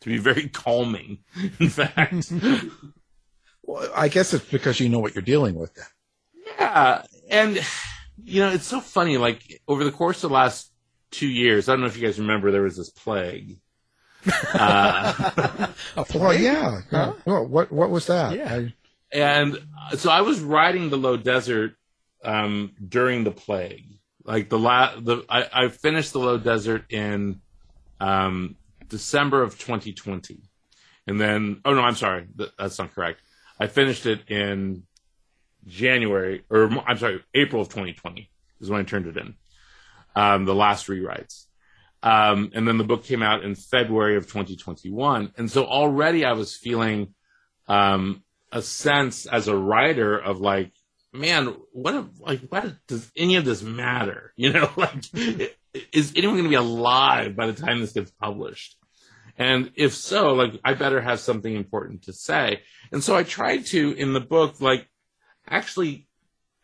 to be very calming. (laughs) In fact,
Well, I guess it's because you know what you're dealing with. Then.
yeah, and you know it's so funny. Like over the course of the last two years, I don't know if you guys remember, there was this plague. (laughs) Uh,
Well, yeah. yeah. Well, what what was that?
Yeah.
I-
and so I was riding the low desert um, during the plague. Like the la- the I, I finished the low desert in um, December of 2020, and then oh no, I'm sorry, Th- that's not correct. I finished it in January or I'm sorry, April of 2020 is when I turned it in. Um, the last rewrites. Um, and then the book came out in February of 2021. And so already I was feeling, um, a sense as a writer of like, man, what, if- like, what does any of this matter? (laughs) You know, like, is anyone going to be alive by the time this gets published? And if so, like, I better have something important to say. And so I tried to, in the book, like, actually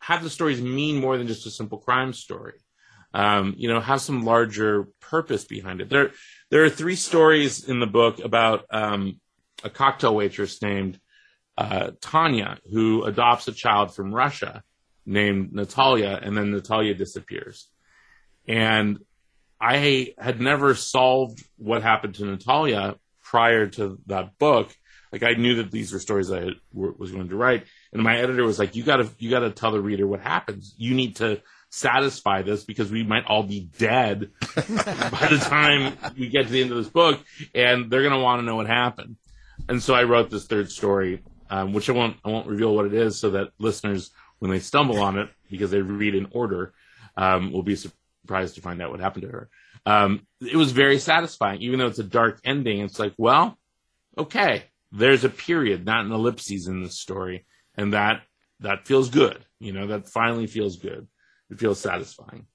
have the stories mean more than just a simple crime story. Um, you know, have some larger purpose behind it. There, there are three stories in the book about um, a cocktail waitress named uh, Tanya who adopts a child from Russia named Natalia, and then Natalia disappears. And I had never solved what happened to Natalia prior to that book. Like I knew that these were stories I had, was going to write, and my editor was like, "You got to, you got to tell the reader what happens. You need to satisfy this because we might all be dead (laughs) by the time we get to the end of this book, and they're going to want to know what happened." And so I wrote this third story, um, which I won't, I won't reveal what it is, so that listeners, when they stumble on it because they read in order, um, will be surprised to find out what happened to her. Um, it was very satisfying, even though it's a dark ending. It's like, well, okay, there's a period, not an ellipses in this story, and that that feels good. You know, that finally feels good. It feels satisfying.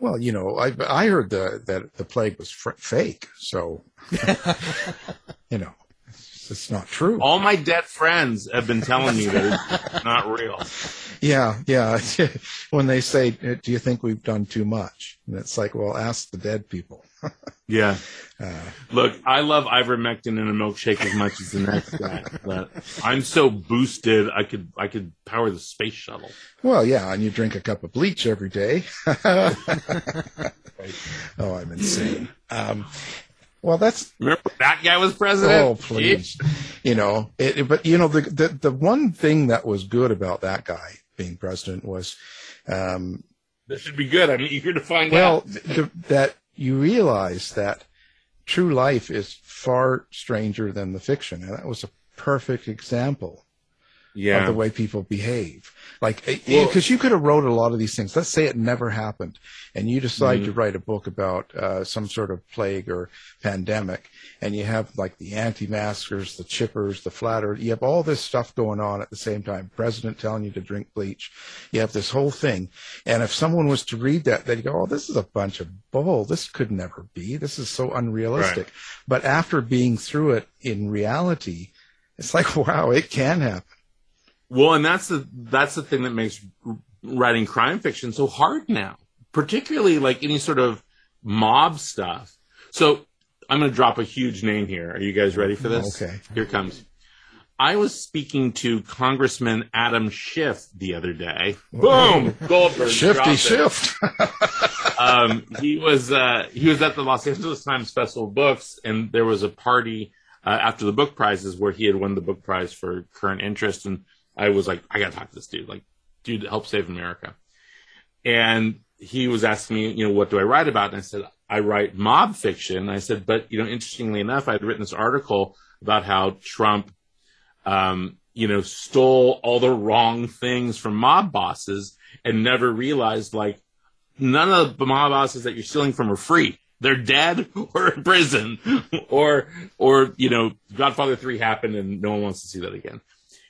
Well, you know, I I heard the, that the plague was fr- fake, so (laughs) you know, it's, not true.
All my dead friends have been telling me that it's not real.
Yeah, yeah. (laughs) when they say, "Do you think we've done too much?" and it's like, well, ask the dead people. (laughs)
Yeah.
Uh,
Look, I love ivermectin in a milkshake as much as the next guy, but I'm so boosted I could I could power the space shuttle.
well, yeah, and you drink a cup of bleach every day. (laughs) oh, I'm insane. Um, well, that's
Remember that guy was president?
Oh, please. You know, it, it- but you know, the, the, the one thing that was good about that guy being president was, um,
This should be good. I'm eager to find
well,
out.
th- that you realize that true life is far stranger than the fiction. And that was a perfect example
Yeah.
of the way people behave. Like, because you could have wrote a lot of these things. Let's say it never happened, and you decide
Mhm.
to write a book about uh, some sort of plague or pandemic, and you have like the anti-maskers, the chippers, the flat earth. You have all this stuff going on at the same time. President telling you to drink bleach. You have this whole thing, and if someone was to read that, they'd go, "Oh, this is a bunch of bull. This could never be. This is so unrealistic."
Right.
But after being through it in reality, it's like, (laughs) wow, it can happen.
Well, and that's the that's the thing that makes writing crime fiction so hard now, particularly like any sort of mob stuff. So I'm going to drop a huge name here. Are you guys ready for this?
Okay.
Here comes. I was speaking to Congressman Adam Schiff the other day. Boom, Goldberg.
Shifty shift. (laughs) (laughs)
um, he was uh, he was at the Los Angeles Times Festival of Books, and there was a party uh, after the book prizes where he had won the book prize for current interest, and I was like, I gotta talk to this dude, like, dude, help save America. And he was asking me, you know, what do I write about? And I said, I write mob fiction. I said, but you know, interestingly enough, I had written this article about how Trump, um, you know, stole all the wrong things from mob bosses and never realized like none of the mob bosses that you're stealing from are free. They're dead (laughs) or in prison (laughs) or, or, you know, Godfather 3 happened and no one wants to see that again.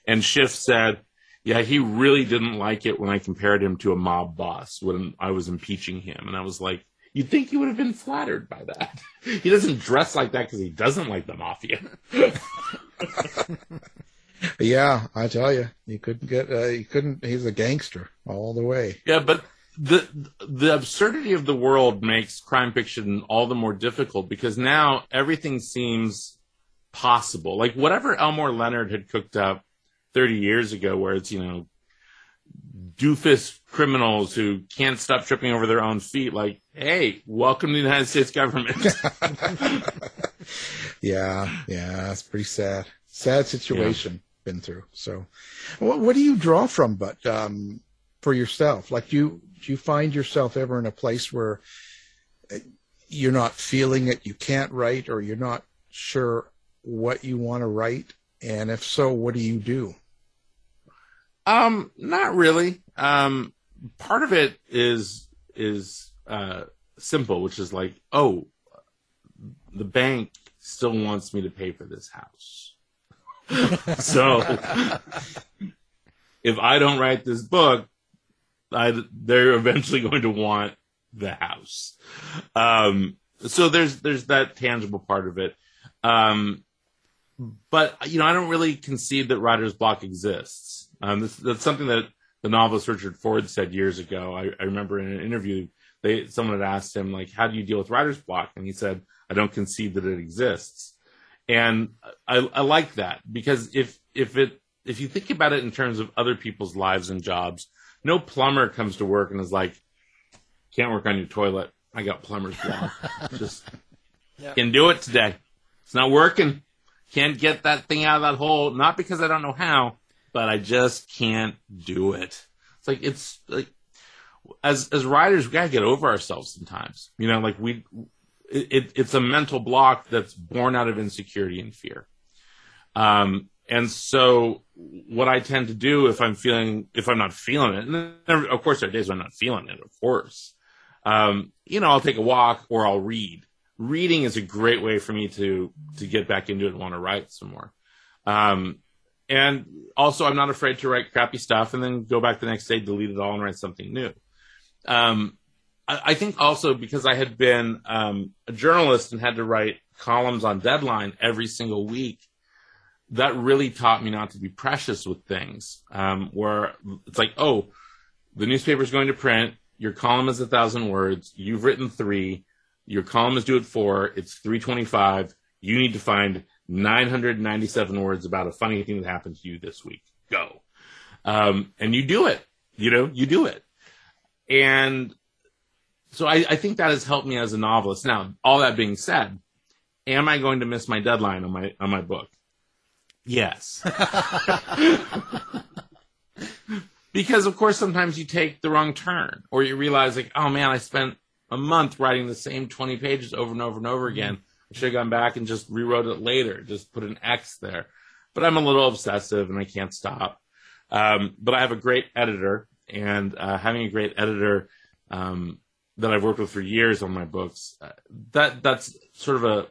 And Schiff said, Yeah, he really didn't like it when I compared him to a mob boss when I was impeaching him. And I was like, you'd think he would have been flattered by that. (laughs) he doesn't dress like that because he doesn't like the mafia. (laughs)
Yeah, I tell you, you couldn't get, uh, you couldn't, he's a gangster all the way.
Yeah, but the the absurdity of the world makes crime fiction all the more difficult because now everything seems possible. Like whatever Elmore Leonard had cooked up 30 years ago, where it's, you know, doofus criminals who can't stop tripping over their own feet, like, hey, welcome to the United States government. (laughs) (laughs)
yeah, yeah, it's pretty sad. Sad situation yeah. been through. So, what, what do you draw from, but um, for yourself? Like, do you do you find yourself ever in a place where uh, you're not feeling it, you can't write, or you're not sure what you want to write? And if so, what do you do?
Um, not really. Um, part of it is is uh, simple, which is like, oh, the bank still wants me to pay for this house. (laughs) so if I don't write this book, I, they're eventually going to want the house. Um, so there's there's that tangible part of it. Um, but you know, I don't really concede that writer's block exists. Um, this, that's something that the novelist Richard Ford said years ago. I, I remember in an interview, they someone had asked him like, "How do you deal with writer's block?" And he said, "I don't concede that it exists." And I, I like that because if if it if you think about it in terms of other people's lives and jobs, no plumber comes to work and is like, "Can't work on your toilet. I got plumber's block. (laughs) Just yep. can do it today. It's not working." Can't get that thing out of that hole, not because I don't know how, but I just can't do it. It's like it's like as as writers, we gotta get over ourselves sometimes. You know, like we it, it's a mental block that's born out of insecurity and fear. Um, and so what I tend to do if I'm feeling, if I'm not feeling it, and of course there are days when I'm not feeling it, of course, um, you know, I'll take a walk or I'll read reading is a great way for me to to get back into it and want to write some more. Um, and also, I'm not afraid to write crappy stuff and then go back the next day, delete it all, and write something new. Um, I, I, think also because I had been um, a journalist and had to write columns on deadline every single week, that really taught me not to be precious with things. Um, where it's like, oh, the newspaper's going to print. Your column is a thousand words. You've written three your column is due at four. It's 325. You need to find 997 words about a funny thing that happened to you this week. Go. Um, and you do it. You know, you do it. And so I, I think that has helped me as a novelist. Now, all that being said, am I going to miss my deadline on my on my book? Yes. (laughs) because of course sometimes you take the wrong turn or you realize like, oh man, I spent a month writing the same 20 pages over and over and over again. I should have gone back and just rewrote it later, just put an X there. But I'm a little obsessive and I can't stop. Um, but I have a great editor, and uh, having a great editor um, that I've worked with for years on my books, uh, that that's sort of a,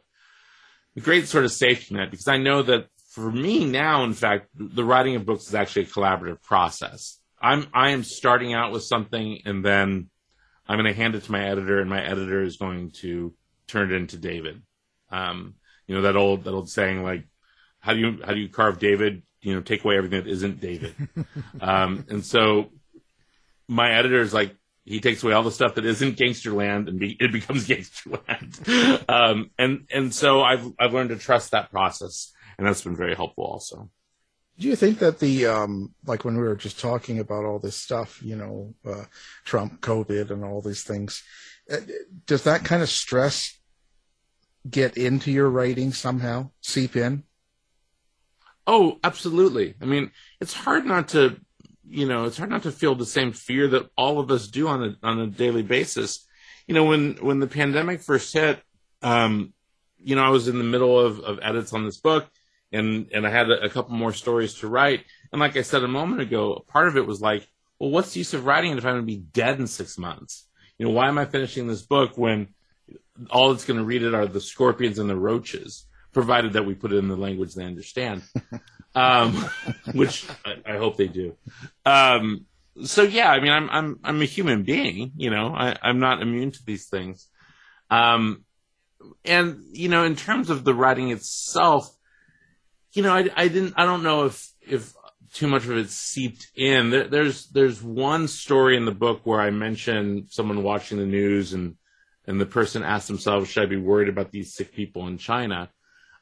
a great sort of safety net because I know that for me now, in fact, the writing of books is actually a collaborative process. I'm I am starting out with something and then I'm going to hand it to my editor, and my editor is going to turn it into David. Um, you know that old that old saying like, how do you how do you carve David? You know, take away everything that isn't David. (laughs) um, and so my editor is like, he takes away all the stuff that isn't Gangsterland, and be, it becomes (laughs) Gangsterland. um, and and so I've I've learned to trust that process, and that's been very helpful also.
Do you think that the um, like when we were just talking about all this stuff, you know, uh, Trump, COVID, and all these things, uh, does that kind of stress get into your writing somehow, seep in?
Oh, absolutely. I mean, it's hard not to, you know, it's hard not to feel the same fear that all of us do on a on a daily basis. You know, when when the pandemic first hit, um, you know, I was in the middle of, of edits on this book and and I had a, a, couple more stories to write. And like I said a moment ago, part of it was like, well, what's the use of writing it if I'm going to be dead in six months? You know, why am I finishing this book when all that's going to read it are the scorpions and the roaches, provided that we put it in the language they understand. (laughs) um, which I, I, hope they do. Um, so yeah, I mean, I'm I'm I'm a human being. You know, I, I'm not immune to these things. Um, and you know, in terms of the writing itself, you know, I, I didn't, I don't know if if too much of it seeped in. There, there's there's one story in the book where I mention someone watching the news and and the person asked themselves, should I be worried about these sick people in China?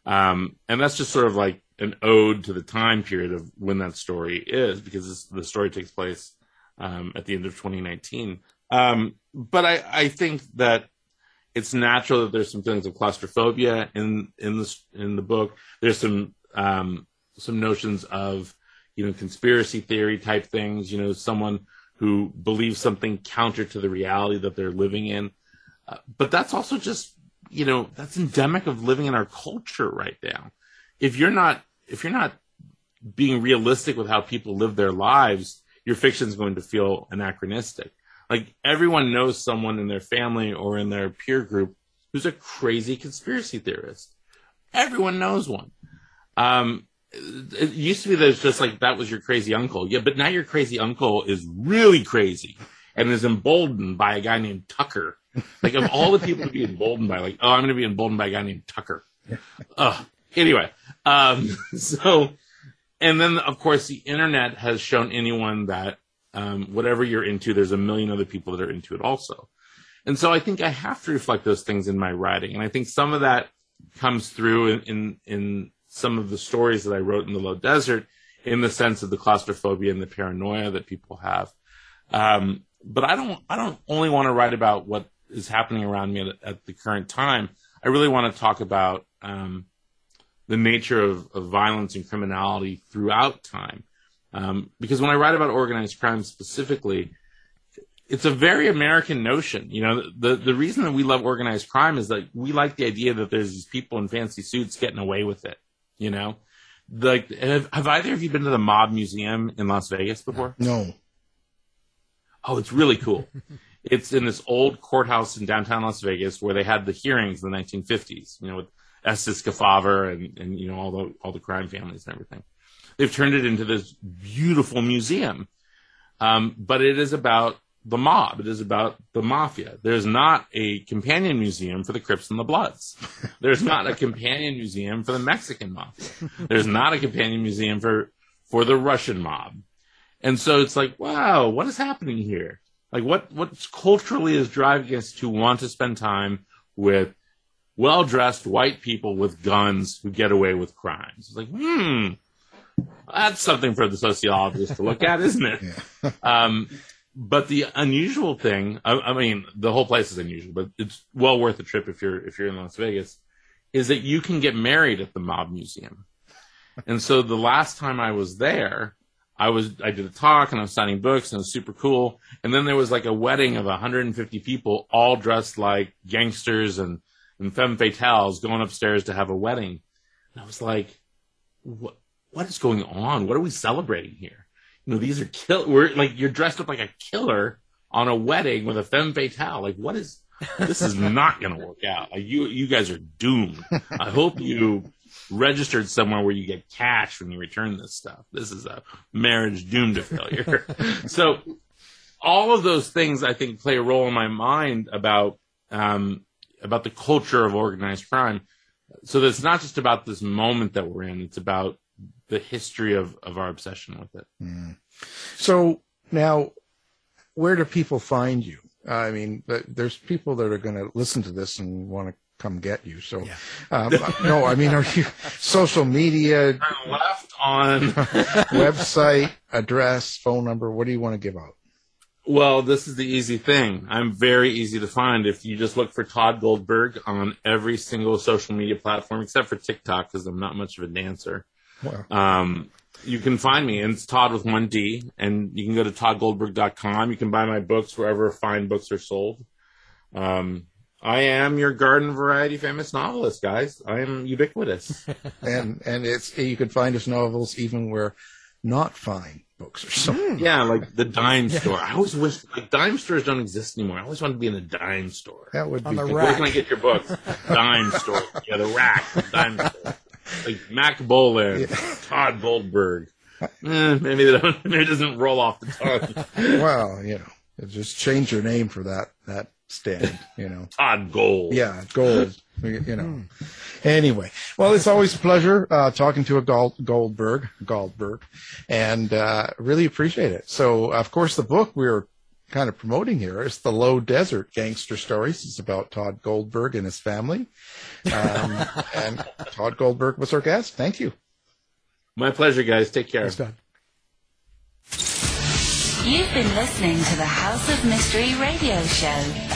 Um, and that's just sort of like an ode to the time period of when that story is, because this, the story takes place um, at the end of 2019. Um, but I, I think that it's natural that there's some feelings of claustrophobia in in the in the book. There's some um, some notions of you know conspiracy theory type things. You know, someone who believes something counter to the reality that they're living in. But that's also just you know that's endemic of living in our culture right now. If you're not if you're not being realistic with how people live their lives, your fiction is going to feel anachronistic. Like everyone knows someone in their family or in their peer group who's a crazy conspiracy theorist. Everyone knows one. Um, it used to be that it's just like that was your crazy uncle. Yeah, but now your crazy uncle is really crazy and is emboldened by a guy named Tucker. Like of all the people to be emboldened by, like, oh, I'm going to be emboldened by a guy named Tucker. Ugh. Anyway, um, (laughs) so, and then of course the internet has shown anyone that um, whatever you're into, there's a million other people that are into it also. And so I think I have to reflect those things in my writing. And I think some of that comes through in, in, in some of the stories that I wrote in the low desert in the sense of the claustrophobia and the paranoia that people have. Um, but I don't, I don't only want to write about what is happening around me at, at the current time. I really want to talk about, um, the nature of, of violence and criminality throughout time. Um, because when I write about organized crime specifically, it's a very American notion. You know, the, the reason that we love organized crime is that we like the idea that there's these people in fancy suits getting away with it. You know, like, have, have either of you been to the Mob Museum in Las Vegas before?
No.
Oh, it's really cool. (laughs) it's in this old courthouse in downtown Las Vegas where they had the hearings in the 1950s, you know, with Estes Kefauver and, and, you know, all the, all the crime families and everything. They've turned it into this beautiful museum. Um, but it is about the mob. It is about the mafia. There's not a companion museum for the Crips and the Bloods. (laughs) There's not a companion museum for the Mexican mafia. There's not a companion museum for, for the Russian mob. And so it's like, wow, what is happening here? Like what, what culturally is driving us to want to spend time with well dressed white people with guns who get away with crimes? It's like, hmm, that's something for the sociologist to look at, isn't it? (laughs) Yeah. um, but the unusual thing, I, I, mean, the whole place is unusual, but it's well worth a trip if you're if you're in Las Vegas, is that you can get married at the Mob Museum. and so the last time I was there, I was I did a talk and I was signing books and it was super cool. And then there was like a wedding of 150 people, all dressed like gangsters and and femme fatales, going upstairs to have a wedding. And I was like, what? what is going on? What are we celebrating here? You know, these are kill. We're like you're dressed up like a killer on a wedding with a femme fatale. Like, what is? This is (laughs) not going to work out. Like, you you guys are doomed. I hope you registered somewhere where you get cash when you return this stuff. This is a marriage doomed to failure. (laughs) so, all of those things I think play a role in my mind about um, about the culture of organized crime. So that it's not just about this moment that we're in; it's about the history of, of our obsession with it.
Mm. So now, where do people find you? I mean, there's people that are going to listen to this and want to come get you. So, yeah. um, no, I mean, are you social media? (laughs)
left on (laughs)
website, address, phone number. What do you want to give out?
Well, this is the easy thing. I'm very easy to find. If you just look for Tod Goldberg on every single social media platform except for TikTok, because I'm not much of a dancer. Wow. Um, you can find me, and it's Tod with one D, and you can go to todgoldberg.com. You can buy my books wherever fine books are sold. Um, I am your garden variety famous novelist, guys. I am ubiquitous. (laughs)
and and it's you can find his novels even where not fine books are something.
Hmm. Yeah, like the dime store. I always wish like dime stores don't exist anymore. I always wanted to be in a dime store.
That would
On
be
the
good.
Where can I get your books? (laughs) dime store. Yeah, the rack. Dime store. Like Mack Bolan, Tod Goldberg. Eh, maybe they don't. (laughs) Maybe it doesn't roll off the tongue.
well, you know, just change your name for that that stand. You know, (laughs)
Tod Gold.
Yeah, gold. You know. Anyway, well, it's always a pleasure uh, talking to a Gold, Goldberg, Goldberg, and uh, really appreciate it. So, of course, the book we're kind of promoting here is the Low Desert Gangster Stories. It's about Tod Goldberg and his family. Um, (laughs) and Tod Goldberg was our guest. Thank you.
My pleasure, guys. Take care.
Thanks, Tod.
You've been listening to the House of Mystery radio show.